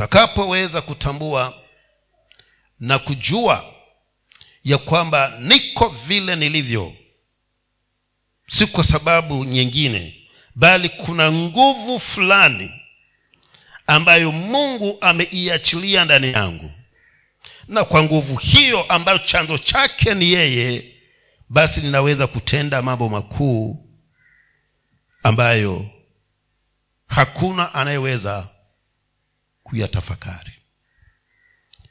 takapoweza kutambua na kujua ya kwamba niko vile nilivyo si kwa sababu nyingine bali kuna nguvu fulani ambayo mungu ameiachilia ndani yangu. Na kwa nguvu hiyo ambayo chanzo chake ni yeye basi ninaweza kutenda mambo makuu ambayo hakuna anayeweza kuyatafakari.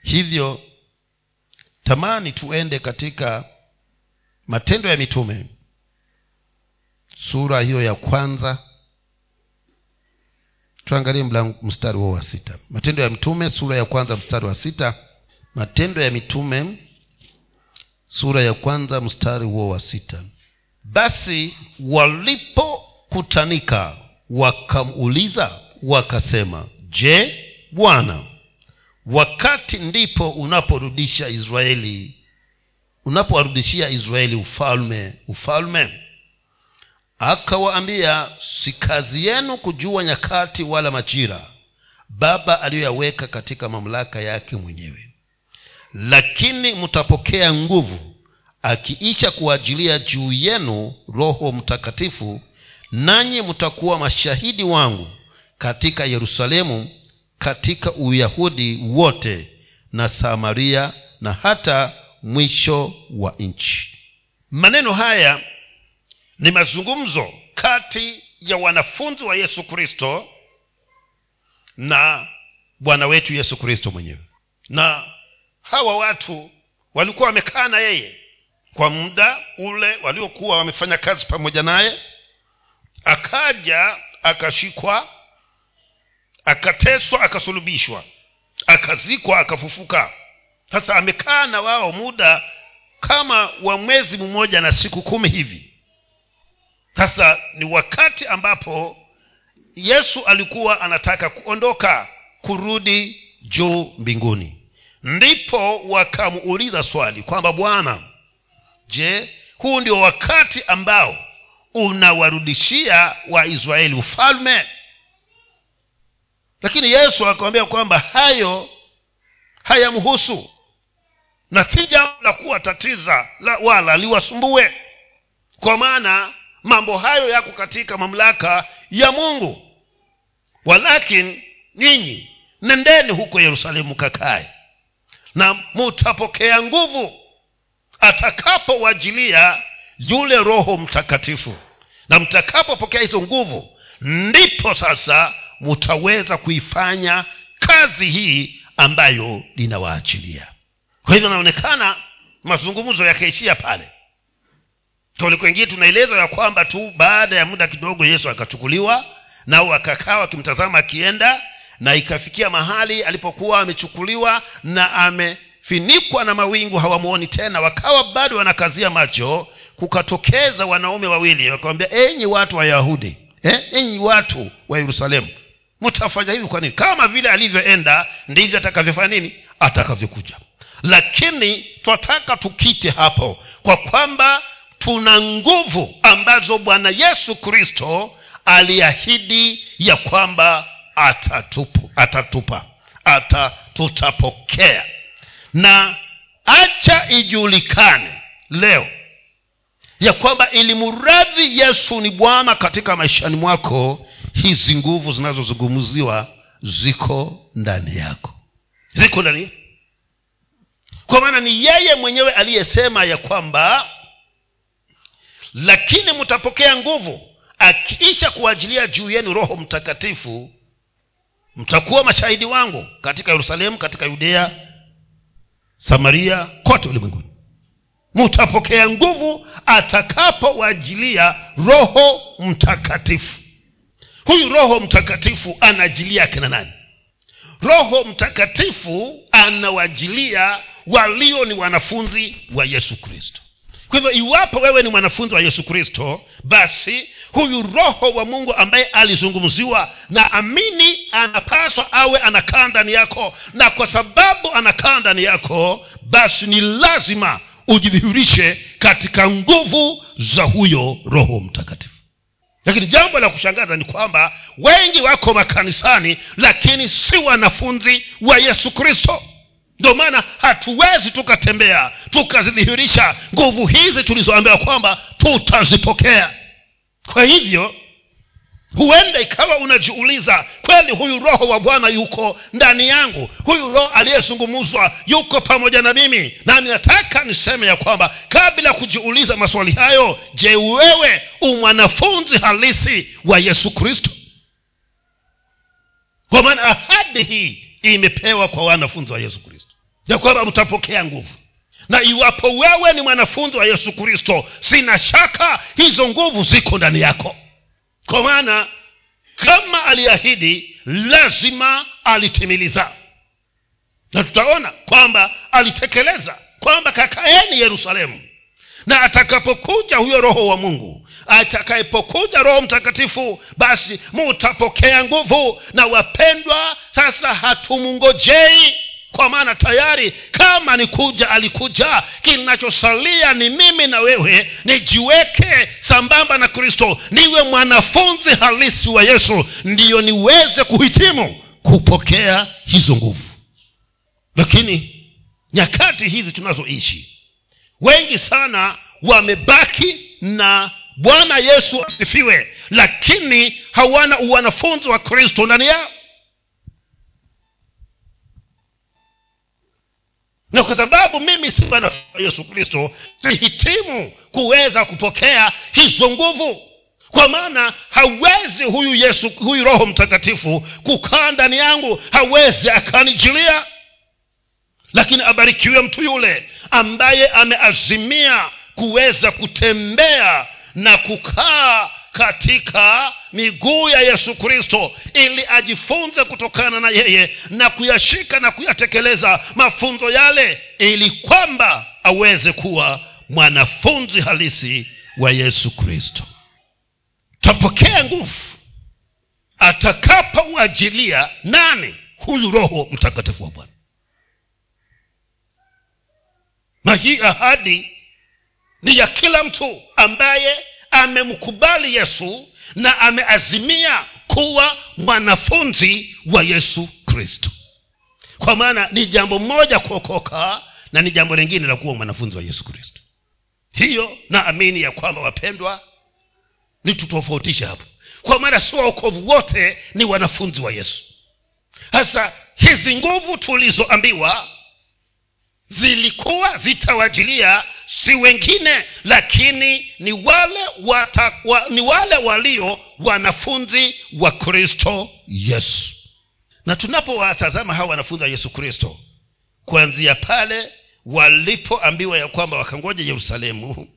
Hivyo tamani tuende katika matendo ya mitume sura hiyo ya kwanza. Tuangalie mstari huo wa sita. Matendo ya mitume sura ya kwanza mstari wa sita. Matendo ya mitume sura ya kwanza mstari huo wa sita. Basi walipokutanika wakamuuliza wakasema je bwana wakati ndipo unaporudisha israeli unapowarudishia israeli ufalme ufalme? Akawaambia si kazi yenu kujua nyakati wala majira baba aliyoyaweka katika mamlaka yake mwenyewe. Lakini mtapokea nguvu akiisha kuajilia juu yenu roho mtakatifu nanyi mtakuwa mashahidi wangu katika yerusalemu katika uyahudi wote na samaria na hata mwisho wa nchi. Maneno haya ni mazungumzo kati ya wanafunzi wa yesu kristo na bwana wetu yesu kristo mwenyewe. Na hawa watu walikuwa wamekaa na yeye kwa muda ule waliokuwa wamefanya kazi pamoja naye akaja akashikwa akateswa akasulubishwa akazikwa akafufuka. Sasa amekaa na wao muda kama wa mwezi mmoja na siku kumi hivi. Sasa ni wakati ambapo yesu alikuwa anataka kuondoka kurudi juu mbinguni. Ndipo wakamuuliza swali kwamba bwana je huu ndio wakati ambao unawarudishia waisraeli ufalme lakini yesu akawambia kwamba hayo hayamhusu na si jambo la kuwatatiza la wala liwasumbue. Kwa maana mambo hayo yako katika mamlaka ya mungu. Walakini nyinyi nendeni huko yerusalemu kakae na mutapokea nguvu atakapowajilia yule roho mtakatifu. Na mtakapopokea hizo nguvu ndipo sasa mutaweza kuifanya kazi hii ambayo linawaachilia kwa hivyo inaonekana mazungumzo yakaishia pale kuliko wengine tunaelezwa ya kwamba tu baada ya muda kidogo yesu akachukuliwa nao akakaa wakimtazama akienda na ikafikia mahali alipokuwa amechukuliwa na amefinikwa na mawingu hawamwoni tena wakawa bado wanakazia macho kukatokeza wanaume wawili wakawambia enyi watu wa yahudi eh? enyi watu wa yerusalemu mtafanya hivi kwa nini kama vile alivyoenda ndivyo atakavyofanya nini? Atakavyokuja. Lakini twataka tukite hapo kwa kwamba tuna nguvu ambazo bwana yesu kristo aliahidi ya kwamba atatupu, atatupa ata tutapokea na acha ijulikane leo ya kwamba ilimradhi yesu ni bwana katika maishani mwako hizi nguvu zinazozungumziwa ziko ndani yako. Ziko ndani kwa maana ni yeye mwenyewe aliyesema ya kwamba lakini mtapokea nguvu. Akiisha kuajilia juu yenu roho mtakatifu mtakuwa mashahidi wangu katika yerusalemu katika yudea samaria kote ulimwenguni. Mtapokea nguvu atakapowajilia roho mtakatifu huyu roho mtakatifu anaajilia akina nani? Roho mtakatifu anawajilia walio ni wanafunzi wa yesu kristo. Kwa hivyo iwapo wewe ni mwanafunzi wa yesu kristo basi huyu roho wa mungu ambaye alizungumziwa na amini anapaswa awe anakaa ndani yako na kwa sababu anakaa ndani yako basi ni lazima ujidhihirishe katika nguvu za huyo roho mtakatifu lakini jambo la kushangaza ni kwamba wengi wako makanisani lakini si wanafunzi wa yesu kristo. Ndio maana hatuwezi tukatembea tukazidhihirisha nguvu hizi tulizoambiwa kwamba tutazipokea. Kwa hivyo huenda ikawa unajiuliza kweli huyu roho wa bwana yuko ndani yangu? Huyu roho aliyezungumzwa yuko pamoja na mimi? Na ninataka niseme ya kwamba kabla ya kujiuliza maswali hayo je wewe umwanafunzi halisi wa yesu kristo? Kwa maana ahadi hii imepewa kwa wanafunzi wa yesu kristo. Ya kwamba mtapokea nguvu. Na iwapo wewe ni mwanafunzi wa yesu kristo sina shaka hizo nguvu ziko ndani yako kwa maana kama aliahidi lazima alitimiliza. Na tutaona kwamba alitekeleza kwamba kakaeni yerusalemu. Na atakapokuja huyo roho wa mungu atakapokuja roho mtakatifu basi mutapokea nguvu. Na wapendwa sasa hatumungojei kwa maana tayari kama ni kuja alikuja. Kinachosalia ni mimi na wewe nijiweke sambamba na kristo niwe mwanafunzi halisi wa yesu ndiyo niweze kuhitimu kupokea hizo nguvu. Lakini nyakati hizi tunazoishi wengi sana wamebaki na bwana yesu asifiwe lakini hawana uwanafunzi wa kristo ndani yao na kwa sababu mimi si bwana yesu kristo sihitimu kuweza kupokea hizo nguvu. Kwa maana hawezi huyu yesu huyu roho mtakatifu kukaa ndani yangu hawezi akanijilia. Lakini abarikiwe mtu yule ambaye ameazimia kuweza kutembea na kukaa katika miguu ya yesu kristo ili ajifunze kutokana na yeye na kuyashika na kuyatekeleza mafunzo yale ili kwamba aweze kuwa mwanafunzi halisi wa yesu kristo. Tapokea nguvu. Atakapouajilia nani? Huyu roho mtakatifu wa bwana. Na hii ahadi ni ya kila mtu ambaye amemkubali yesu na ameazimia kuwa mwanafunzi wa yesu kristo. Kwa maana ni jambo moja kuokoka na ni jambo lingine la kuwa mwanafunzi wa yesu kristo. Hiyo naamini ya kwamba wapendwa ni tutofautishe hapo. Kwa maana si waokovu wote ni wanafunzi wa yesu. Sasa hizi nguvu tulizoambiwa zilikuwa zitawajilia si wengine lakini ni wale wata, wa, ni wale walio wanafunzi wa kristo yesu. Na tunapowatazama hawa wanafunzi wa yesu kristo kuanzia pale walipoambiwa ya kwamba wakangoja yerusalemu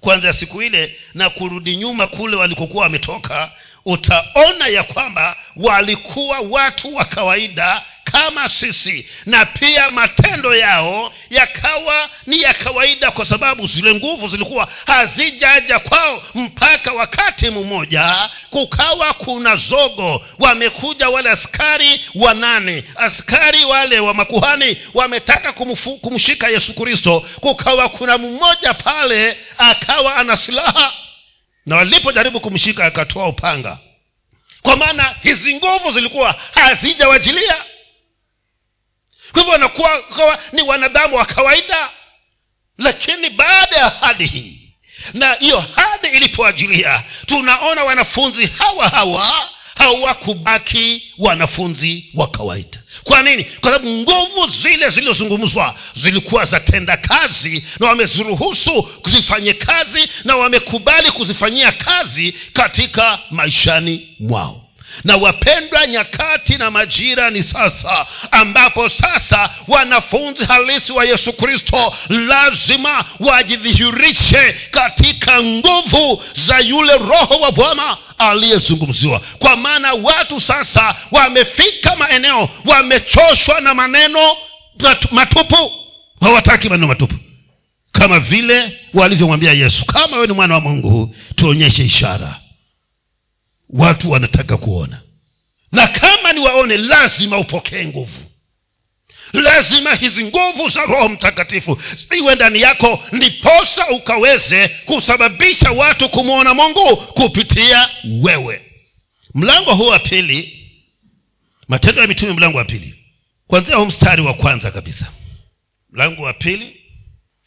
kuanzia siku ile na kurudi nyuma kule walikokuwa wametoka utaona ya kwamba walikuwa watu wa kawaida kama sisi na pia matendo yao yakawa ni ya kawaida kwa sababu zile nguvu zilikuwa hazijaja kwao mpaka wakati mmoja kukawa kuna zogo. Wamekuja wale askari wanane askari wale wa makuhani wametaka kumfu, kumshika yesu kristo. Kukawa kuna mmoja pale akawa ana silaha na walipojaribu kumshika akatoa upanga. Kwa maana hizi nguvu zilikuwa hazijawajilia kwa hivyo wanakuwa ni wanadamu wa kawaida. Lakini baada ya hadi hii na hiyo hadi ilipoajilia tunaona wanafunzi hawa hawa hawakubaki wanafunzi wa kawaida. Kwa nini? Kwa sababu nguvu zile zilizozungumzwa zilikuwa zatenda kazi na wameziruhusu zifanye kazi na wamekubali kuzifanyia kazi katika maishani mwao na wapendwa nyakati na majira ni sasa ambapo sasa wanafunzi halisi wa yesu kristo lazima wajidhihirishe katika nguvu za yule roho wa bwana aliyezungumziwa. Kwa maana watu sasa wamefika maeneo wamechoshwa na maneno matupu. Hawataki maneno matupu. Kama vile walivyomwambia yesu kama wewe ni mwana wa mungu tuonyeshe ishara watu wanataka kuona. Na kama ni waone lazima upokee nguvu. Lazima hizi nguvu za roho mtakatifu ziwe ndani yako ndiposa ukaweze kusababisha watu kumwona mungu kupitia wewe. Mlango huu wa pili matendo ya mitume mlango wa pili. Kwanzia huu mstari wa kwanza kabisa. Mlango wa pili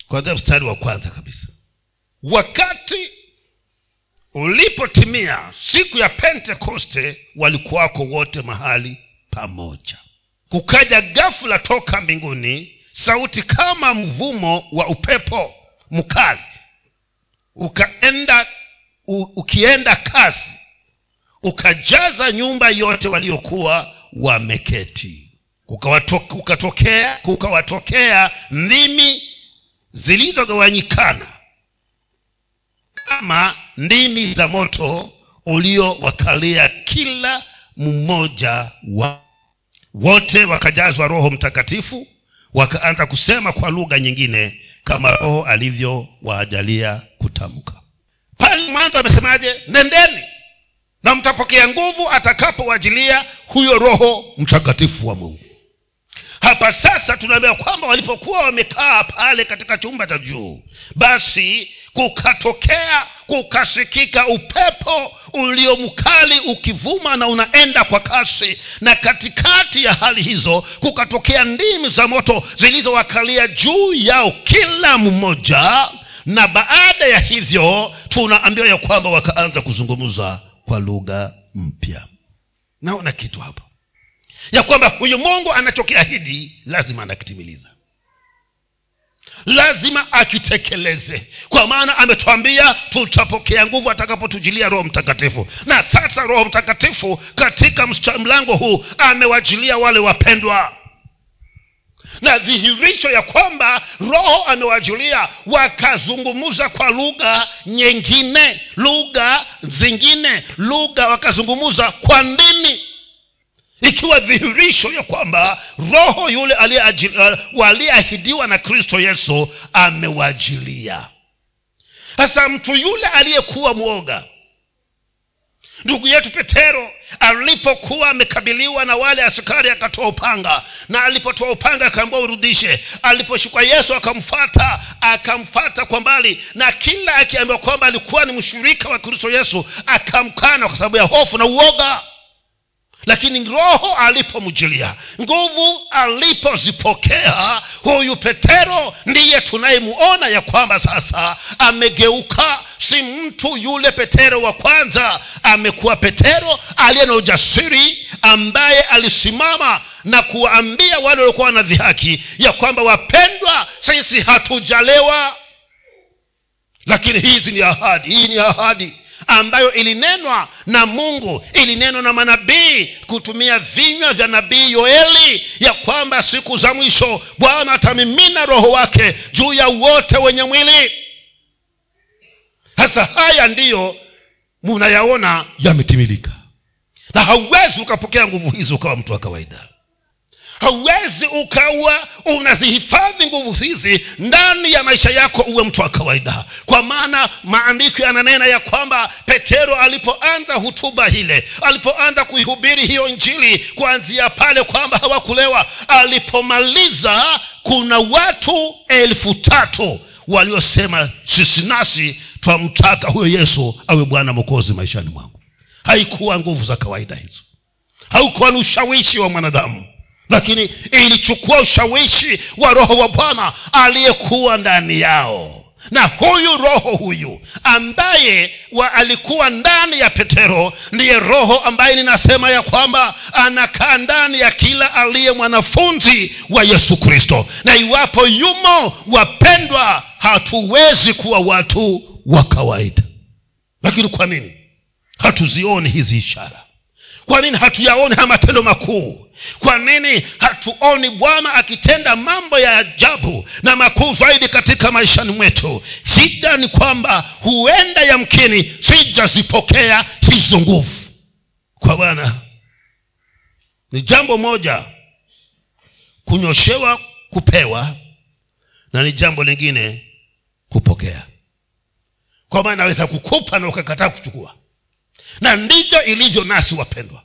kwanzia mstari wa kwanza kabisa. Wakati ulipotimia siku ya pentekoste walikuwako wote mahali pamoja. Kukaja gafula toka mbinguni sauti kama mvumo wa upepo mkali. Ukaenda u, ukienda kasi ukajaza nyumba yote waliokuwa wameketi. Kukawatokea kukawatokea ndimi zilizogawanyikana kama ndimi za moto uliowakalia kila mmoja wa wote wakajazwa roho mtakatifu wakaanza kusema kwa lugha nyingine kama roho alivyowaajalia kutamka. Pale mwanzo amesemaje? Nendeni na mtapokea nguvu atakapowajilia huyo roho mtakatifu wa mungu hapa sasa tunaambia kwamba walipokuwa wamekaa pale katika chumba cha juu basi kukatokea kukasikika upepo ulio mkali ukivuma na unaenda kwa kasi. Na katikati ya hali hizo kukatokea ndimi za moto zilizowakalia juu yao kila mmoja. Na baada ya hivyo tunaambiwa ya kwamba wakaanza kuzungumza kwa lugha mpya. Naona kitu hapo ya kwamba huyu mungu anachokiahidi lazima anakitimiliza. Lazima akitekeleze. Kwa maana ametwambia tutapokea nguvu atakapotujilia roho mtakatifu. Na sasa roho mtakatifu katika mlango huu amewajilia wale wapendwa. Na dhihirisho ya kwamba roho amewajulia wakazungumza kwa lugha nyingine lugha zingine lugha wakazungumza kwa ndimi ikiwa dhihirisho ya kwamba roho yule aliyeahidiwa na kristo yesu amewajilia. Sasa mtu yule aliyekuwa mwoga ndugu yetu petero alipokuwa amekabiliwa na wale askari akatoa upanga na alipotoa upanga akaambua urudishe aliposhukwa yesu akamfata akamfata kwa mbali na kila akiambiwa kwamba alikuwa ni mshirika wa kristo yesu akamkana kwa sababu ya hofu na uoga lakini roho alipomjilia nguvu alipozipokea huyu petero ndiye tunayemuona ya kwamba sasa amegeuka. Si mtu yule petero wa kwanza amekuwa petero aliye na ujasiri ambaye alisimama na kuwaambia wale waliokuwa wanadhihaki ya kwamba wapendwa sisi hatujalewa. Lakini hizi ni ahadi hii ni ahadi ambayo ilinenwa na mungu ilinenwa na manabii kutumia vinywa vya nabii yoeli ya kwamba siku za mwisho bwana atamimina roho wake juu ya wote wenye mwili. Sasa haya ndiyo munayaona yametimilika. Na hauwezi ukapokea nguvu hizi ukawa mtu wa kawaida hauwezi ukawa unazihifadhi nguvu hizi ndani ya maisha yako uwe mtu wa kawaida. Kwa maana maandiko yananena ya kwamba petero alipoanza hutuba hile alipoanza kuihubiri hiyo njili kuanzia pale kwamba hawakulewa alipomaliza kuna watu elfu tatu waliosema sisi nasi twamtaka huyo yesu awe bwana mokozi maishani mwangu. Haikuwa nguvu za kawaida hizo. Haukuwa ni ushawishi wa mwanadamu lakini ilichukua ushawishi wa roho wa bwana aliyekuwa ndani yao. Na huyu roho huyu ambaye wa alikuwa ndani ya petero ndiye roho ambaye ninasema ya kwamba anakaa ndani ya kila aliye mwanafunzi wa yesu kristo. Na iwapo yumo wapendwa hatuwezi kuwa watu wa kawaida. Lakini kwa nini? Hatuzioni hizi ishara kwa nini hatuyaoni haya matendo makuu? Kwa nini hatuoni bwana akitenda mambo ya ajabu na makuu zaidi katika maishani mwetu? Shida ni kwamba huenda yamkini sijazipokea hizo nguvu. Kwa bwana ni jambo moja kunyoshewa kupewa na ni jambo lingine kupokea. Kwa maana naweza kukupa na ukakataa kuchukua na ndivyo ilivyo nasi wapendwa.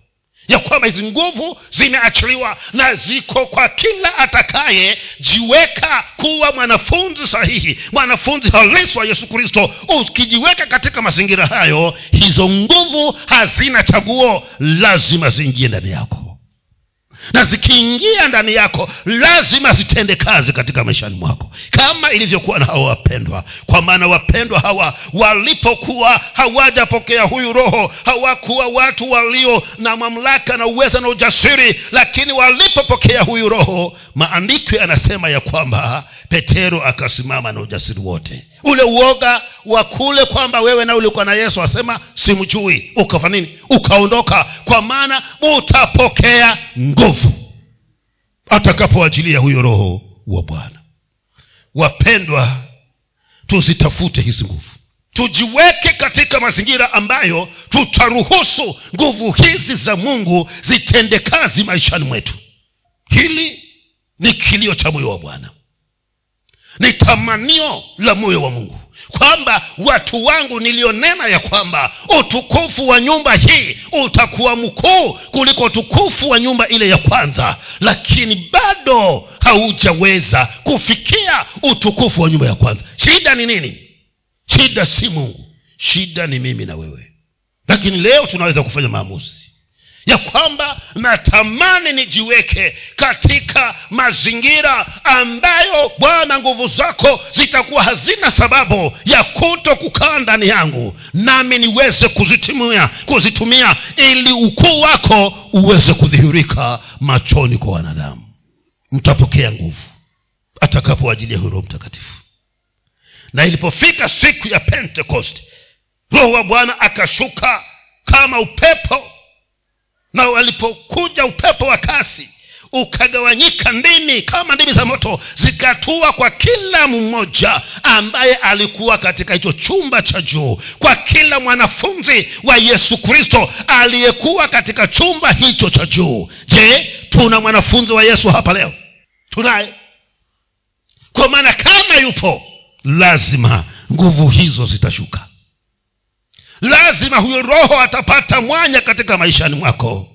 Ya kwamba hizi nguvu zimeachiliwa na ziko kwa kila atakaye jiweka kuwa mwanafunzi sahihi mwanafunzi halisi wa yesu kristo. Ukijiweka katika mazingira hayo hizo nguvu hazina chaguo lazima ziingie ndani yako na zikiingia ndani yako lazima zitende kazi katika maishani mwako. Kama ilivyokuwa na hawa wapendwa. Kwa maana wapendwa hawa walipokuwa hawajapokea huyu roho hawakuwa watu walio na mamlaka na uweza na ujasiri lakini walipopokea huyu roho maandiko yanasema ya kwamba petero akasimama na ujasiri wote ule uoga wa kule kwamba wewe na ulikuwa na yesu asema simjui. Ukafa nini? Ukaondoka. Kwa maana utapokea nguvu atakapoajilia huyo roho wa bwana. Wapendwa tuzitafute hizi nguvu. Tujiweke katika mazingira ambayo tutaruhusu nguvu hizi za mungu zitende kazi maishani mwetu. Hili ni kilio cha moyo wa bwana ni tamanio la moyo wa mungu. Kwamba watu wangu nilionena ya kwamba utukufu wa nyumba hii utakuwa mkuu kuliko utukufu wa nyumba ile ya kwanza. Lakini bado haujaweza kufikia utukufu wa nyumba ya kwanza. Shida ni nini? Shida si mungu. Shida ni mimi na wewe. Lakini leo tunaweza kufanya maamuzi ya kwamba natamani nijiweke katika mazingira ambayo bwana nguvu zako zitakuwa hazina sababu ya kuto kukaa ndani yangu nami niweze kuzitumia kuzitumia ili ukuu wako uweze kudhihirika machoni kwa wanadamu. Mtapokea nguvu atakapo ajili ya roho mtakatifu. Na ilipofika siku ya pentekost roho wa bwana akashuka kama upepo na walipokuja upepo wa kasi ukagawanyika ndimi kama ndimi za moto zikatua kwa kila mmoja ambaye alikuwa katika hicho chumba cha juu kwa kila mwanafunzi wa yesu kristo aliyekuwa katika chumba hicho cha juu. Je tuna mwanafunzi wa yesu hapa leo? Tunaye. Kwa maana kama yupo lazima nguvu hizo zitashuka lazima huyo roho atapata mwanya katika maishani mwako.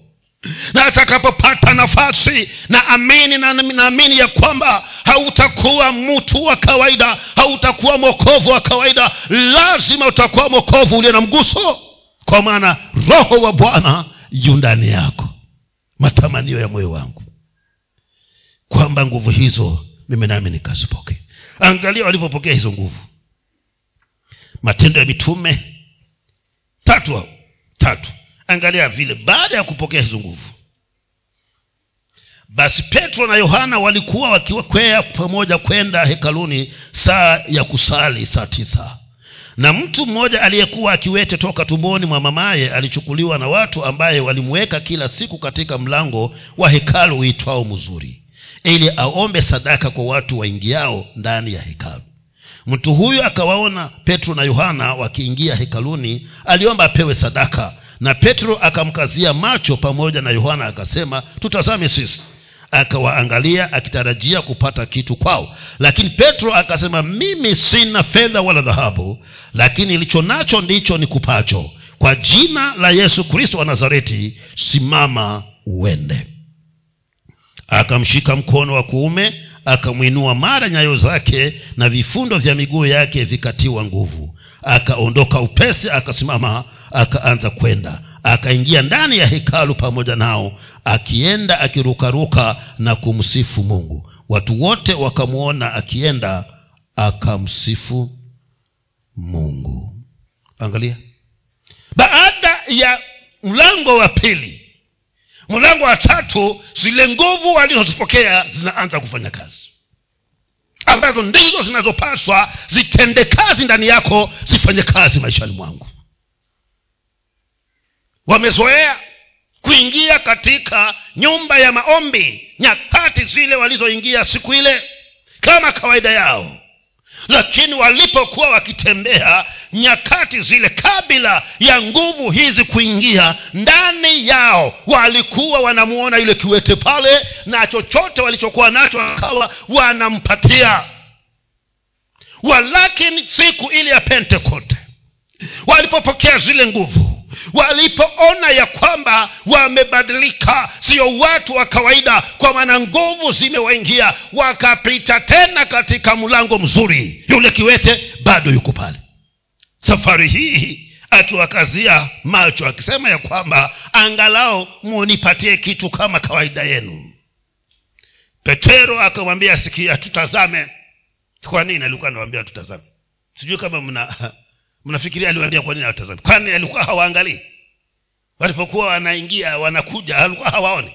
Na atakapopata nafasi na amini na naamini ya kwamba hautakuwa mtu wa kawaida hautakuwa mwokovu wa kawaida lazima utakuwa mwokovu ulio na mguso kwa maana roho wa bwana yu ndani yako. Matamanio ya moyo wangu. Kwamba nguvu hizo mimi nami nikazipoke angalia walivyopokea hizo nguvu. Matendo ya mitume tatu tatu. Angalia vile baada ya kupokea hizo nguvu basi petro na yohana walikuwa wakikwea pamoja kwenda hekaluni saa ya kusali saa tisa. Na mtu mmoja aliyekuwa akiwete toka tumboni mwa mamaye alichukuliwa na watu ambaye walimweka kila siku katika mlango wa hekalu uitwao mzuri ili aombe sadaka kwa watu waingiao ndani ya hekalu mtu huyu akawaona petro na yohana wakiingia hekaluni aliomba apewe sadaka. Na petro akamkazia macho pamoja na yohana akasema tutazame sisi. Akawaangalia akitarajia kupata kitu kwao. Lakini petro akasema mimi sina fedha wala dhahabu lakini ilicho nacho ndicho ni kupacho kwa jina la yesu kristo wa nazareti simama uende. Akamshika mkono wa kuume akamwinua mara nyayo zake na vifundo vya miguu yake vikatiwa nguvu. Akaondoka upesi akasimama akaanza kwenda. Akaingia ndani ya hekalu pamoja nao akienda akirukaruka na kumsifu mungu. Watu wote wakamwona akienda akamsifu mungu. Angalia. Baada ya mlango wa pili mlango wa tatu zile nguvu walizozipokea zinaanza kufanya kazi. Ambazo ndizo zinazopaswa zitende kazi ndani yako zifanye kazi maishani mwangu. Wamezoea kuingia katika nyumba ya maombi nyakati zile walizoingia siku ile kama kawaida yao lakini walipokuwa wakitembea nyakati zile kabla ya nguvu hizi kuingia ndani yao walikuwa wanamuona yule kiwete pale na chochote walichokuwa nacho wakawa wanampatia. Walakini siku ile ya pentekote walipopokea zile nguvu walipoona ya kwamba wamebadilika sio watu wa kawaida kwa maana nguvu zimewaingia wakapita tena katika mlango mzuri. Yule kiwete bado yuko pale. Safari hii akiwakazia macho akisema ya kwamba angalau munipatie kitu kama kawaida yenu. Petero akamwambia sikia tutazame. Kwa nini? Alikuwa anawambia tutazame. Sijui kama mna mnafikiria aliwaambia kwa nini awatazame kwani alikuwa hawaangalii? Walipokuwa wanaingia wanakuja alikuwa hawaoni?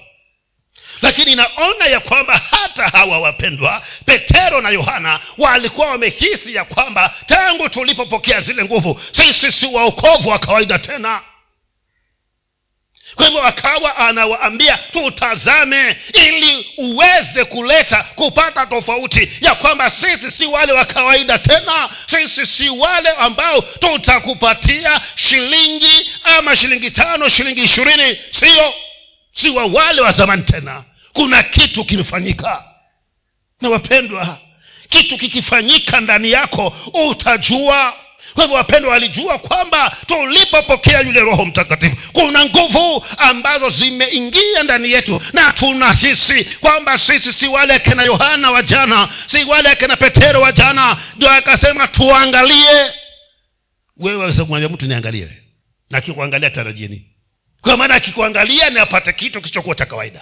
Lakini naona ya kwamba hata hawa wapendwa petero na yohana walikuwa wamehisi ya kwamba tangu tulipopokea zile nguvu sisi si waokovu wa kawaida tena kwa hivyo akawa anawaambia tutazame ili uweze kuleta kupata tofauti ya kwamba sisi si wale wa kawaida tena sisi si wale ambao tutakupatia shilingi ama shilingi tano shilingi ishirini sio? Si wa wale wa zamani tena. Kuna kitu kimefanyika. Na wapendwa kitu kikifanyika ndani yako utajua kwa hivyo wapendwa walijua kwamba tulipopokea yule roho mtakatifu kuna nguvu ambazo zimeingia ndani yetu na tunahisi kwamba sisi si wale akina yohana wa jana si wale akina petero wa jana. Ndio akasema tuangalie. Wewe mtu niangalie. Na akikuangalia tarajieni kwa maana akikuangalia ni apate kitu kisichokuwa cha kawaida.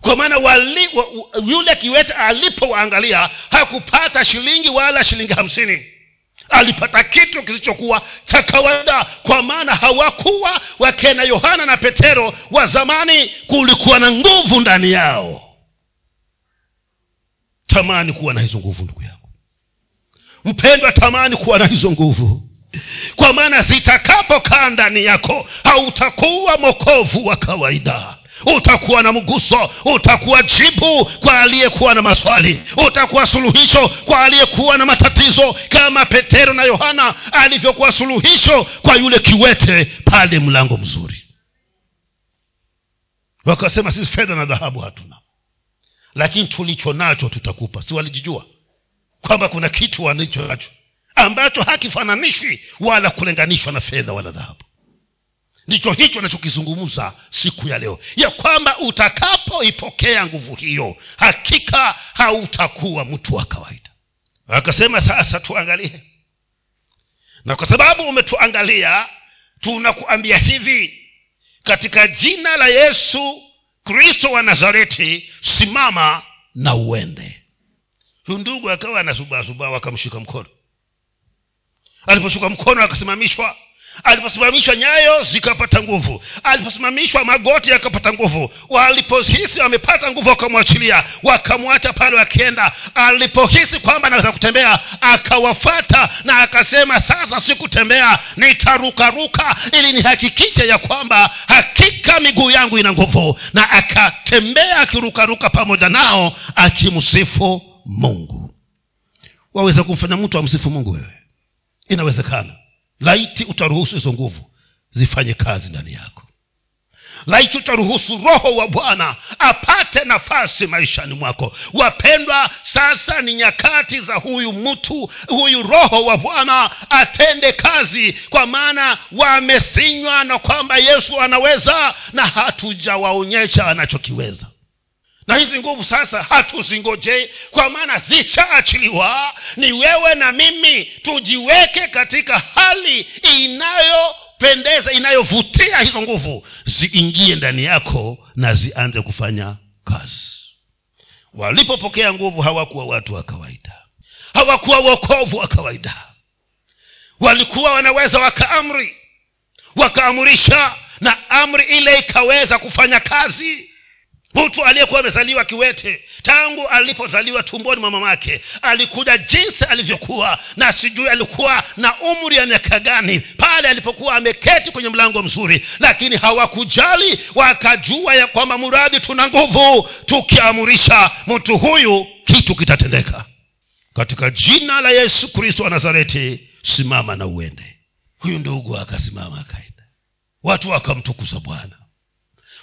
Kwa maana wali, wa, yule kiwete alipowaangalia hakupata shilingi wala shilingi hamsini alipata kitu kisichokuwa cha kawaida. Kwa maana hawakuwa wakena yohana na petero wa zamani kulikuwa na nguvu ndani yao. Tamani kuwa na hizo nguvu ndugu yangu. Mpendwa tamani kuwa na hizo nguvu. Kwa maana zitakapokaa ndani yako hautakuwa mokovu wa kawaida utakuwa na mguso utakuwa jibu kwa aliyekuwa na maswali utakuwa suluhisho kwa aliyekuwa na matatizo kama petero na yohana alivyokuwa suluhisho kwa yule kiwete pale mlango mzuri. Wakasema sisi fedha na dhahabu hatuna lakini tulicho nacho tutakupa. Si walijijua kwamba kuna kitu walicho nacho ambacho hakifananishwi wala kulinganishwa na fedha wala dhahabu ndicho hicho nachokizungumza siku ya leo. Ya kwamba utakapoipokea nguvu hiyo hakika hautakuwa mtu wa kawaida. Akasema sasa tuangalie. Na kwa sababu umetuangalia tunakuambia hivi katika jina la yesu kristo wa nazareti simama na uende. Huyu ndugu akawa anasubaasubaa wakamshika mkono. Aliposhuka mkono akasimamishwa aliposimamishwa nyayo zikapata nguvu. Aliposimamishwa magoti yakapata nguvu. Walipohisi wamepata nguvu wakamwachilia. Wakamwacha pale wakienda. Alipohisi kwamba anaweza kutembea akawafata na akasema sasa sikutembea nitarukaruka ili nihakikishe ya kwamba hakika miguu yangu ina nguvu. Na akatembea akirukaruka pamoja nao akimsifu mungu. Waweza kumfanya mtu amsifu mungu wewe? Inawezekana laiti utaruhusu hizo nguvu zifanye kazi ndani yako. Laiti utaruhusu roho wa bwana apate nafasi maishani mwako. Wapendwa sasa ni nyakati za huyu mtu huyu roho wa bwana atende kazi kwa maana wamesinywa na kwamba yesu anaweza na hatujawaonyesha anachokiweza na hizi nguvu sasa hatuzingojei kwa maana zishaachiliwa. Ni wewe na mimi tujiweke katika hali inayopendeza inayovutia hizo nguvu. Ziingie ndani yako na zianze kufanya kazi. Walipopokea nguvu hawakuwa watu wa kawaida. Hawakuwa wokovu wa kawaida. Walikuwa wanaweza wakaamri wakaamrisha na amri ile ikaweza kufanya kazi mtu aliyekuwa amezaliwa kiwete tangu alipozaliwa tumboni mwa mamake alikuja jinsi alivyokuwa na sijui alikuwa na umri ya miaka gani pale alipokuwa ameketi kwenye mlango mzuri. Lakini hawakujali wakajua ya kwamba muradhi tuna nguvu. Tukiamurisha mtu huyu kitu kitatendeka. Katika jina la yesu kristo wa nazareti simama na uende. Huyu ndugu akasimama akaenda. Watu wakamtukuza bwana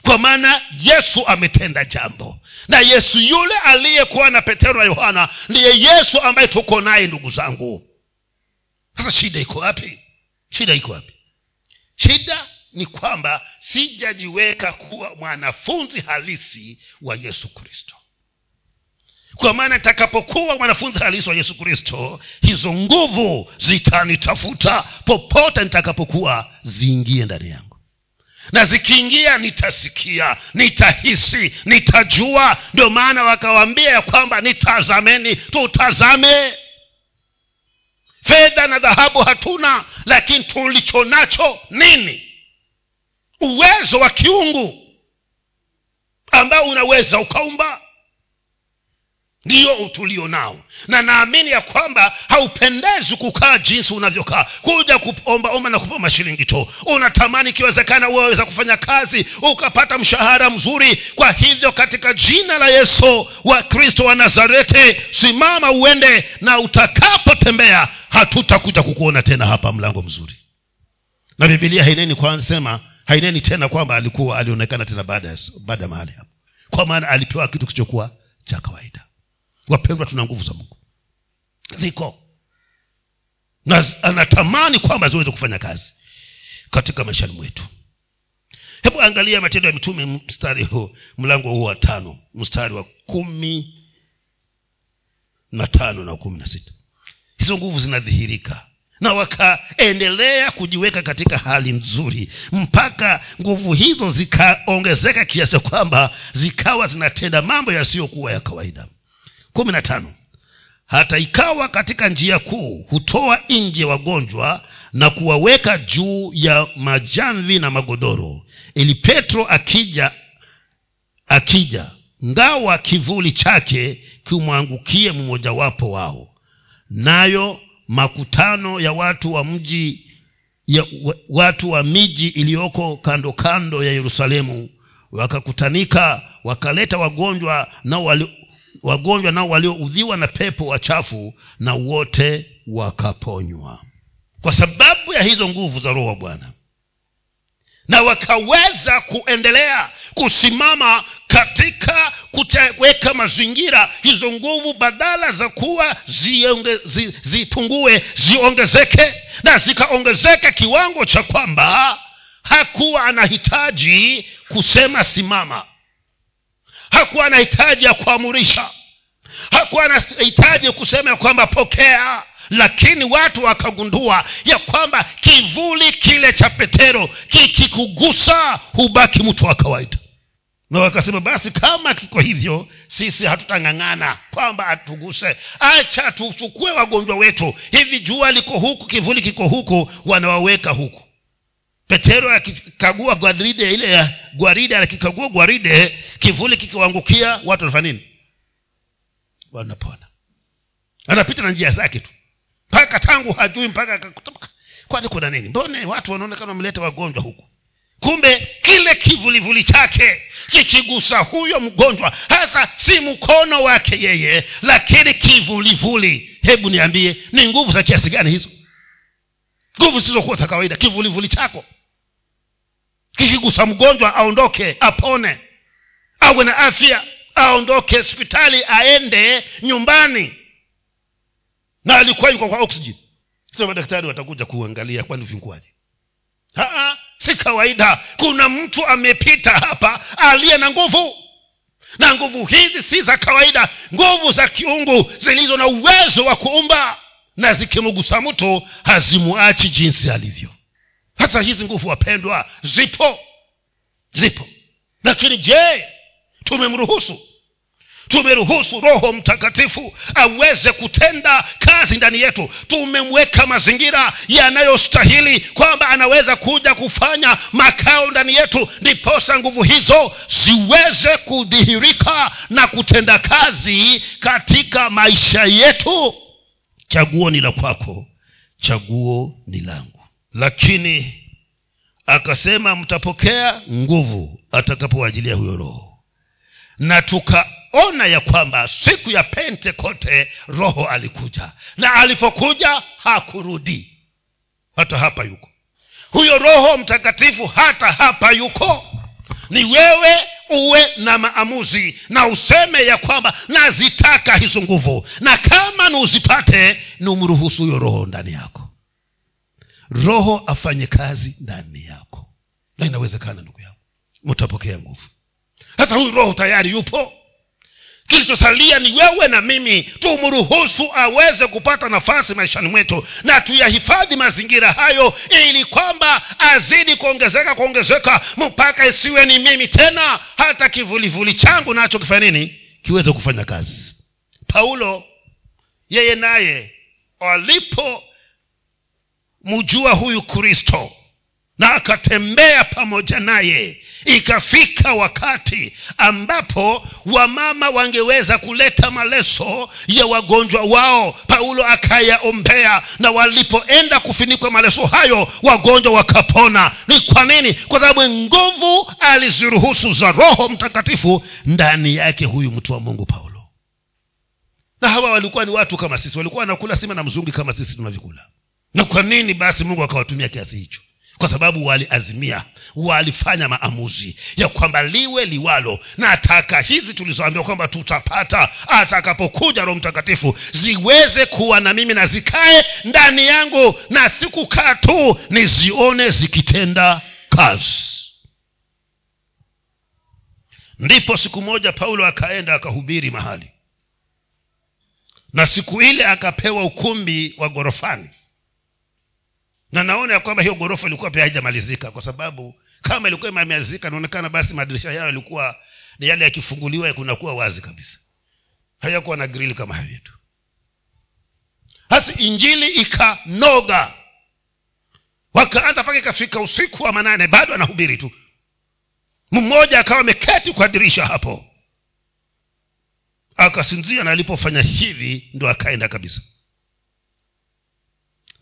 kwa maana yesu ametenda jambo. Na yesu yule aliyekuwa na petero na yohana ndiye yesu ambaye tuko naye ndugu zangu. Sasa shida iko wapi? Shida iko wapi? Shida ni kwamba sijajiweka kuwa mwanafunzi halisi wa yesu kristo. Kwa maana nitakapokuwa mwanafunzi halisi wa yesu kristo hizo nguvu zitanitafuta popote nitakapokuwa ziingie ndani yangu na zikiingia nitasikia nitahisi nitajua. Ndio maana wakawambia ya kwamba nitazameni tutazame. Fedha na dhahabu hatuna lakini tulicho nacho nini? Uwezo wa kiungu ambao unaweza ukaumba ndiyo utulio nao. Na naamini ya kwamba haupendezi kukaa jinsi unavyokaa. Kuja kuombaomba na kupoma shilingi tu. Unatamani ikiwezekana uwaweza kufanya kazi ukapata mshahara mzuri. Kwa hivyo katika jina la yesu wa kristo wa nazareti simama uende na utakapotembea hatutakuja kukuona tena hapa mlango mzuri. Na bibilia haineni kwasema haineni tena kwamba alikuwa alionekana tena baada ya mahali hapo. Kwa maana alipewa kitu kilichokuwa cha kawaida wapendwa tuna nguvu za mungu. Ziko. Na anatamani kwamba ziweze kufanya kazi katika maishani mwetu. Hebu angalia matendo ya mitume mstari huu mlango huu wa tano mstari wa kumi na tano na kumi na sita. Hizo nguvu zinadhihirika na wakaendelea kujiweka katika hali nzuri mpaka nguvu hizo zikaongezeka kiasi kwamba zikawa zinatenda mambo yasiyokuwa ya kawaida kumi na tano. Hata ikawa katika njia kuu hutoa nje wagonjwa na kuwaweka juu ya majamvi na magodoro. Ili petro akija akija ngawa kivuli chake kimwangukie mmojawapo wao. Nayo makutano ya watu wa mji ya watu wa miji iliyoko kando kando ya yerusalemu wakakutanika wakaleta wagonjwa nao wagonjwa nao walioudhiwa na pepo wachafu na wote wakaponywa. Kwa sababu ya hizo nguvu za roho wa bwana. Na wakaweza kuendelea kusimama katika kuweka mazingira hizo nguvu badala za kuwa zionge, zi, zipungue ziongezeke na zikaongezeka kiwango cha kwamba hakuwa anahitaji kusema simama hakuwa na hitaji ya kuamurisha. Hakuwa na hitaji kusema ya kwamba pokea. Lakini watu wakagundua ya kwamba kivuli kile cha petero kikikugusa hubaki mtu wa kawaida. Na wakasema basi kama kiko hivyo sisi hatutang'ang'ana kwamba atuguse. Acha tuchukue wagonjwa wetu. Hivi jua liko huku kivuli kiko huku wanawaweka huku. Petero akikagua gwaride ile gwaride akikagua gwaride kivuli kikiwaangukia watu wanafanya nini? Wanapona anapita na njia zake tu. Mpaka tangu hajui mpaka kwani kuna nini? Mbone watu wanaonekana wameleta wagonjwa huku? Kumbe kile kivulivuli chake kikigusa huyo mgonjwa. Hasa si mkono wake yeye lakini kivulivuli. Hebu niambie ni nguvu za kiasi gani hizo? Nguvu zisizokuwa za kawaida kivulivuli chako kikigusa mgonjwa aondoke apone awe na afya. Aondoke hospitali aende nyumbani. Na alikuwa yuko kwa oxygen. Sasa madaktari watakuja kuangalia kwani vinguaje si kawaida. Kuna mtu amepita hapa aliye na nguvu. Na nguvu hizi si za kawaida. Nguvu za kiungu zilizo na uwezo wa kuumba. Na zikimgusa mtu hazimuachi jinsi alivyo. Hata hizi nguvu wapendwa zipo. Zipo. Lakini je tumemruhusu. Tumeruhusu roho mtakatifu aweze kutenda kazi ndani yetu. Tumemweka mazingira yanayostahili kwamba anaweza kuja kufanya makao ndani yetu. Ndiposa nguvu hizo ziweze kudhihirika na kutenda kazi katika maisha yetu. Chaguo ni la kwako. Chaguo ni langu. Lakini akasema mtapokea nguvu atakapoajilia huyo roho na tukaona ya kwamba siku ya pentekote roho alikuja. Na alipokuja hakurudi. Hata hapa yuko. Huyo roho mtakatifu hata hapa yuko. Ni wewe uwe na maamuzi na useme ya kwamba nazitaka hizo nguvu. Na kama ni uzipate ni umruhusu huyo roho ndani yako. Roho afanye kazi ndani yako. Na inawezekana ndugu yangu mtapokea nguvu hata huyu roho tayari yupo. Kilichosalia ni wewe na mimi. Tumruhusu aweze kupata nafasi maishani mwetu na tuyahifadhi mazingira hayo ili kwamba azidi kuongezeka kuongezeka mpaka isiwe ni mimi tena. Hata kivulivuli changu nacho kifanya nini? Kiweze kufanya kazi. Paulo yeye naye walipomjua huyu kristo na akatembea pamoja naye. Ikafika wakati ambapo wamama wangeweza kuleta maleso ya wagonjwa wao paulo akayaombea na walipoenda kufinikwa maleso hayo wagonjwa wakapona. Ni kwa nini? Kwa sababu nguvu aliziruhusu za roho mtakatifu ndani yake huyu mtu wa mungu paulo. Na hawa walikuwa ni watu kama sisi walikuwa wanakula sima na mzungi kama sisi tunavyokula. Na kwa nini basi mungu akawatumia kiasi hicho kwa sababu waliazimia walifanya maamuzi ya kwamba liwe liwalo na taka hizi tulizoambiwa kwamba tutapata atakapokuja roho mtakatifu ziweze kuwa na mimi na zikae ndani yangu na sikukaa tu nizione zikitenda kazi. Ndipo siku moja paulo akaenda akahubiri mahali. Na siku ile akapewa ukumbi wa ghorofani na naona ya kwamba hiyo ghorofa ilikuwa pia haijamalizika kwa sababu kama ilikuwa imemalizika inaonekana basi madirisha yao yalikuwa ni yale yakifunguliwa kunakuwa wazi kabisa. Hayakuwa na grili kama havitu hasi injili ikanoga. Wakaanza mpaka ikafika usiku wa manane bado anahubiri tu. Mmoja akawa ameketi kwa dirisha hapo. Akasinzia na alipofanya hivi ndo akaenda kabisa.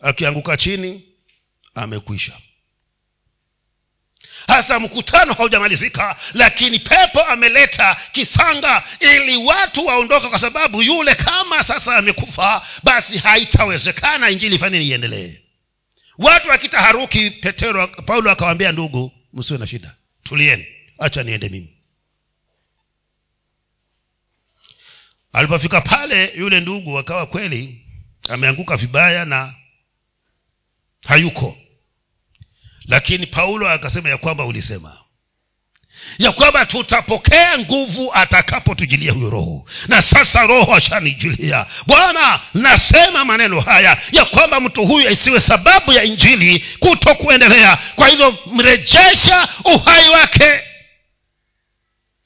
Akianguka chini amekwisha. Hasa mkutano haujamalizika lakini pepo ameleta kisanga ili watu waondoke kwa sababu yule kama sasa amekufa basi haitawezekana injili fanini iendelee. Watu wakitaharuki petero paulo akawaambia ndugu msiwe na shida. Tulieni. Acha niende mimi. Alipofika pale yule ndugu akawa kweli ameanguka vibaya na hayuko lakini paulo akasema ya kwamba ulisema ya kwamba tutapokea nguvu atakapotujilia huyo roho. Na sasa roho ashanijilia bwana nasema maneno haya ya kwamba mtu huyu isiwe sababu ya injili kuto kuendelea kwa hivyo mrejesha uhai wake.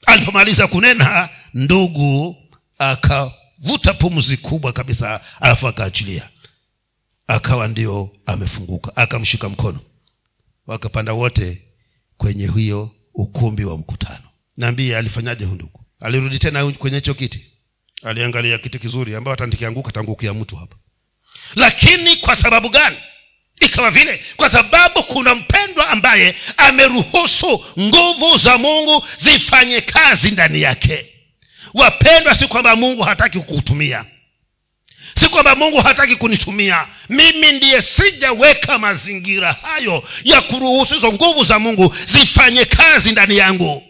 Alipomaliza kunena ndugu akavuta pumzi kubwa kabisa alafu akaachilia. Akawa ndio amefunguka akamshika mkono wakapanda wote kwenye hiyo ukumbi wa mkutano. Naambie alifanyaje hunduku alirudi tena kwenye hicho kiti? Aliangalia kiti kizuri ambayo hata nikianguka tangukia mtu hapa. Lakini kwa sababu gani? Ikawa vile kwa sababu kuna mpendwa ambaye ameruhusu nguvu za mungu zifanye kazi ndani yake. Wapendwa si kwamba mungu hataki kukutumia si kwamba mungu hataki kunitumia mimi ndiye sijaweka mazingira hayo ya kuruhusu hizo nguvu za mungu zifanye kazi ndani yangu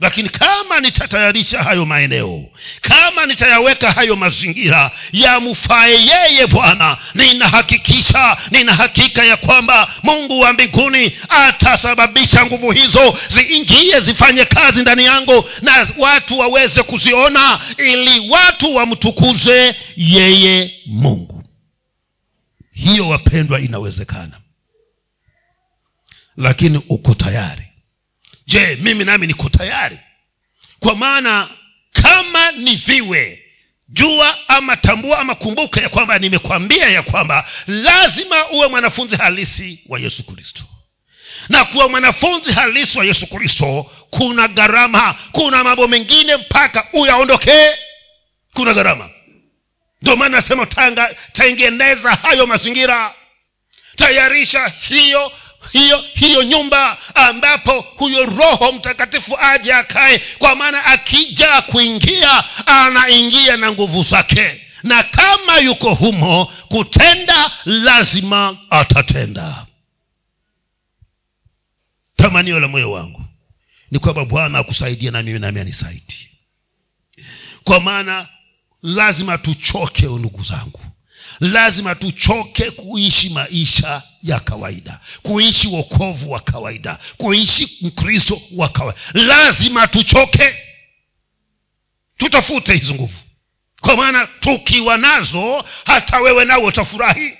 lakini kama nitatayarisha hayo maeneo kama nitayaweka hayo mazingira yamfae yeye bwana ninahakikisha nina hakika ya kwamba mungu wa mbinguni atasababisha nguvu hizo ziingie zifanye kazi ndani yangu na watu waweze kuziona ili watu wamtukuze yeye mungu. Hiyo wapendwa inawezekana. Lakini uko tayari je mimi nami niko tayari? Kwa maana kama ni viwe jua ama tambua ama kumbuka ya kwamba nimekwambia ya kwamba lazima uwe mwanafunzi halisi wa yesu kristo. Na kuwa mwanafunzi halisi wa yesu kristo kuna gharama kuna mambo mengine mpaka uyaondokee kuna gharama. Ndio maana nasema tengeneza hayo mazingira. Tayarisha hiyo hiyo hiyo nyumba ambapo huyo roho mtakatifu aje akae kwa maana akija kuingia anaingia na nguvu zake. Na kama yuko humo kutenda lazima atatenda. Tamanio la moyo wangu ni kwamba bwana akusaidia na mimi nami anisaidie. Kwa maana lazima tuchoke ndugu zangu lazima tuchoke kuishi maisha ya kawaida kuishi wokovu wa kawaida kuishi mkristo wa kawaida. Lazima tuchoke tutafute hizo nguvu. Kwa maana tukiwa nazo hata wewe nawe utafurahi.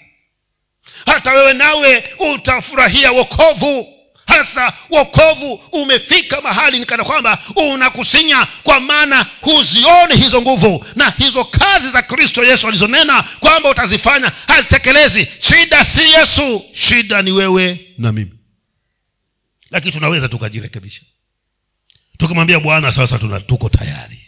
Hata wewe nawe utafurahia wokovu hasa wokovu umefika mahali nikana kwamba unakusinya kwa maana huzioni hizo nguvu na hizo kazi za kristo yesu alizonena kwamba utazifanya hazitekelezi. Shida si yesu shida ni wewe na mimi. Lakini tunaweza tukajirekebisha. Tukimwambia bwana sasa tuko tayari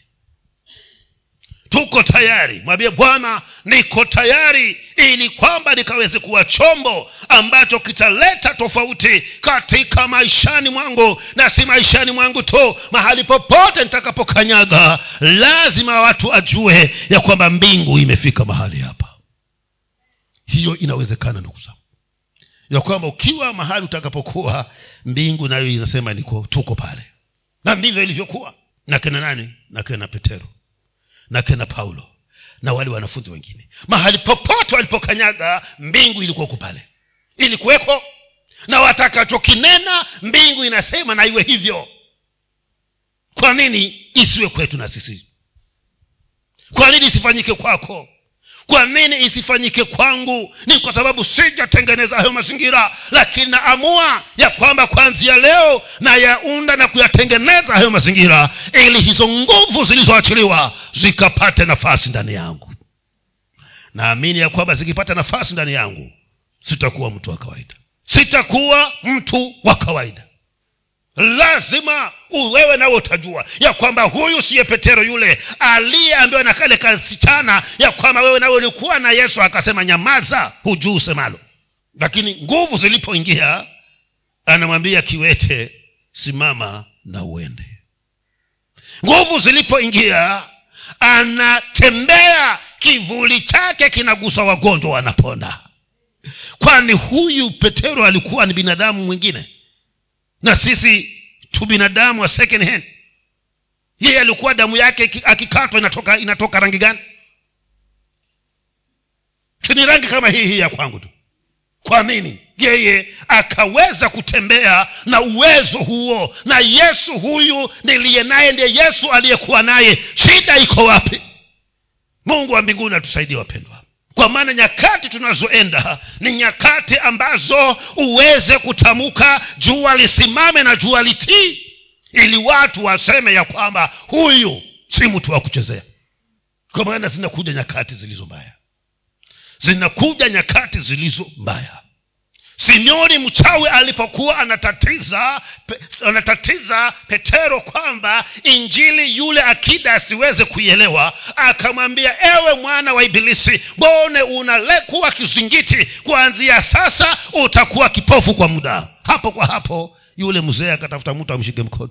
tuko tayari. Mwambie bwana niko tayari ili kwamba nikaweze kuwa chombo ambacho kitaleta tofauti katika maishani mwangu na si maishani mwangu tu mahali popote nitakapokanyaga. Lazima watu ajue ya kwamba mbingu imefika mahali hapa. Hiyo inawezekana ndugu ya kwamba ukiwa mahali utakapokuwa mbingu nayo inasema niko tuko pale. Na ndivyo ilivyokuwa na kena nani? Na kena petero na kena paulo na wale wanafunzi wengine. Mahali popote walipokanyaga mbingu ilikuwako pale. Ilikuweko. Na watakachokinena mbingu inasema na iwe hivyo. Kwa nini isiwe kwetu na sisi? Kwa nini isifanyike kwako kwa nini isifanyike kwangu? Ni kwa sababu sijatengeneza hayo mazingira. Lakini naamua ya kwamba kwanzia leo nayaunda na kuyatengeneza hayo mazingira ili hizo nguvu zilizoachiliwa zikapate nafasi ndani yangu. Naamini ya kwamba zikipata nafasi ndani yangu sitakuwa mtu wa kawaida. Sitakuwa mtu wa kawaida lazima wewe nawe utajua ya kwamba huyu siye petero yule aliyeambiwa na kale kasichana ya kwamba wewe nawe ulikuwa na yesu akasema nyamaza hujuu usemalo. Lakini nguvu zilipoingia anamwambia kiwete simama na uende. Nguvu zilipoingia anatembea kivuli chake kinagusa wagonjwa wanaponda. Kwani huyu petero alikuwa ni binadamu mwingine na sisi tu binadamu wa second hand. Yeye alikuwa damu yake akikatwa inatoka inatoka rangi gani? Ni rangi kama hii hii ya kwangu tu. Kwa nini? Yeye akaweza kutembea na uwezo huo na yesu huyu niliye naye ndiye yesu aliyekuwa naye. Shida iko wapi? Mungu wa mbinguni atusaidie wapendwa kwa maana nyakati tunazoenda ni nyakati ambazo uweze kutamka jua lisimame na jua litii ili watu waseme ya kwamba huyu si mtu wa kuchezea. Kwa maana zinakuja nyakati zilizo mbaya. Zinakuja nyakati zilizo mbaya simeoni mchawi alipokuwa anatatiza pe, anatatiza petero kwamba injili yule akida asiweze kuielewa akamwambia ewe mwana wa ibilisi mbone unalekuwa kizingiti? Kuanzia sasa utakuwa kipofu kwa muda. Hapo kwa hapo yule mzee akatafuta mtu amshike mkono.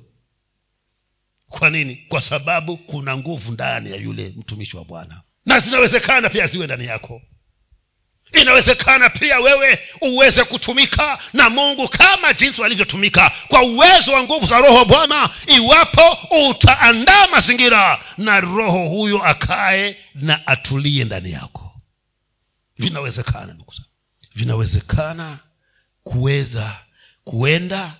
Kwa nini? Kwa sababu kuna nguvu ndani ya yule mtumishi wa bwana. Na zinawezekana pia ziwe ndani yako inawezekana pia wewe uweze kutumika na mungu kama jinsi walivyotumika. Kwa uwezo wa nguvu za roho bwana iwapo utaandaa mazingira na roho huyo akae na atulie ndani yako. Vinawezekana vinawezekana kuweza kuenda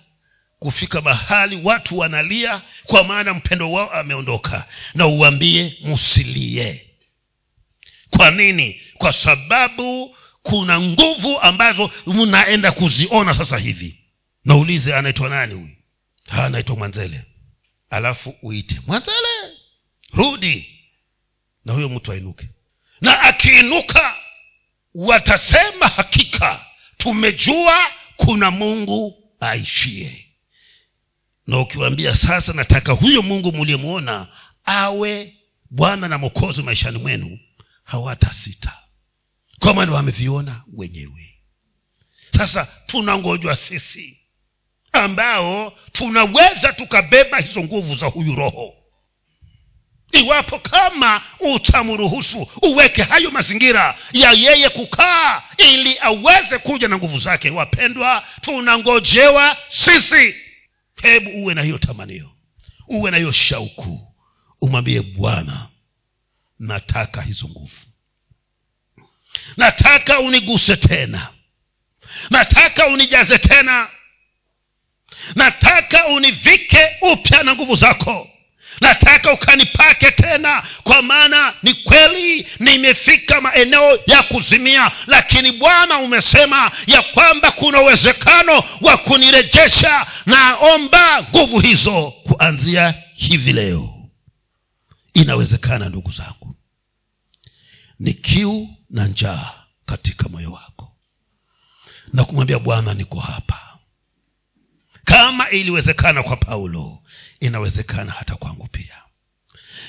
kufika mahali watu wanalia kwa maana mpendo wao ameondoka. Na uambie msilie kwa nini? Kwa sababu kuna nguvu ambazo mnaenda kuziona sasa hivi. Naulize anaitwa nani huyu? Anaitwa mwanzele. Alafu uite mwanzele rudi. Na huyo mtu ainuke. Na akiinuka watasema hakika tumejua kuna mungu aishie. Na ukiwaambia sasa nataka huyo mungu muliyemwona awe bwana na mokozi maishani mwenu hawatasita kwa maana wameviona wenyewe. Sasa tunangojwa sisi ambao tunaweza tukabeba hizo nguvu za huyu roho. Iwapo kama utamruhusu uweke hayo mazingira ya yeye kukaa ili aweze kuja na nguvu zake wapendwa tunangojewa sisi. Hebu uwe na hiyo tamanio uwe na hiyo shauku. Umwambie bwana nataka hizo nguvu nataka uniguse tena. Nataka unijaze tena. Nataka univike upya na nguvu zako. Nataka ukanipake tena kwa maana ni kweli nimefika maeneo ya kuzimia lakini bwana umesema ya kwamba kuna uwezekano wa kunirejesha. Naomba nguvu hizo kuanzia hivi leo. Inawezekana ndugu zangu ni kiu na njaa katika moyo wako. Na kumwambia bwana niko hapa. Kama iliwezekana kwa paulo inawezekana hata kwangu pia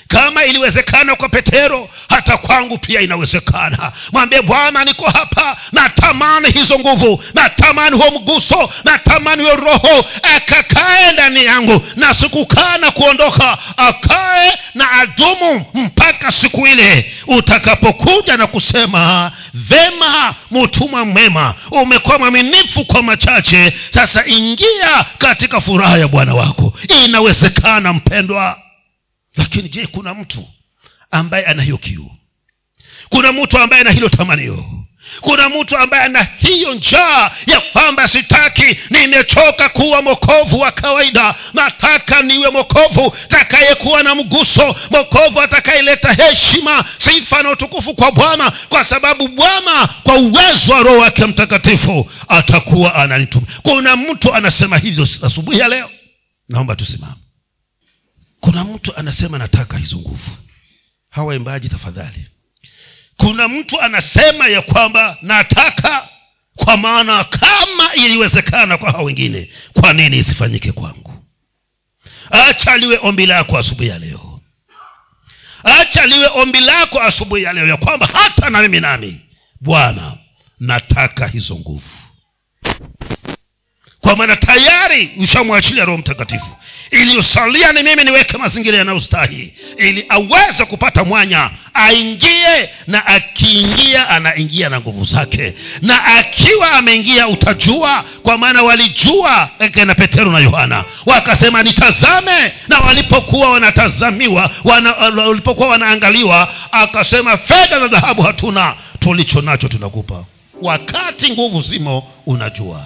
kama iliwezekana kwa petero hata kwangu pia inawezekana. Mwambie bwana niko hapa. Natamani hizo nguvu. Natamani huo mguso. Natamani huyo roho. Akakae ndani yangu na sikukaa na kuondoka. Akae na adumu mpaka siku ile utakapokuja na kusema vema mutumwa mwema umekuwa mwaminifu kwa machache. Sasa ingia katika furaha ya bwana wako. Inawezekana mpendwa lakini je kuna mtu ambaye ana hiyo kiu? Kuna mtu ambaye ana hilo tamanio? Kuna mtu ambaye ana hiyo njaa ya kwamba sitaki nimechoka kuwa mokovu wa kawaida? Nataka niwe mokovu takayekuwa na mguso mokovu atakayeleta heshima sifa na utukufu kwa bwana kwa sababu bwana kwa uwezo wa roho wake mtakatifu atakuwa ananitumia kuna mtu anasema hivyo asubuhi ya leo. Naomba tusimame kuna mtu anasema nataka hizo nguvu. Hawa waimbaji tafadhali. Kuna mtu anasema ya kwamba nataka kwa maana kama iliwezekana kwa hao wengine kwa nini isifanyike kwangu? Acha liwe ombi lako asubuhi ya leo. Acha liwe ombi lako asubuhi ya leo ya kwamba hata na mimi nami bwana nataka hizo nguvu kwa maana tayari ushamwachilia roho mtakatifu. Iliyosalia ni mimi niweke mazingira yanayostahili ili aweze kupata mwanya aingie na akiingia anaingia na nguvu zake. Na akiwa ameingia utajua kwa maana walijua na petero na yohana. Wakasema nitazame. Na walipokuwa wanatazamiwa wana, walipokuwa wanaangaliwa akasema fedha na dhahabu hatuna. Tulicho nacho tunakupa. Wakati nguvu zimo unajua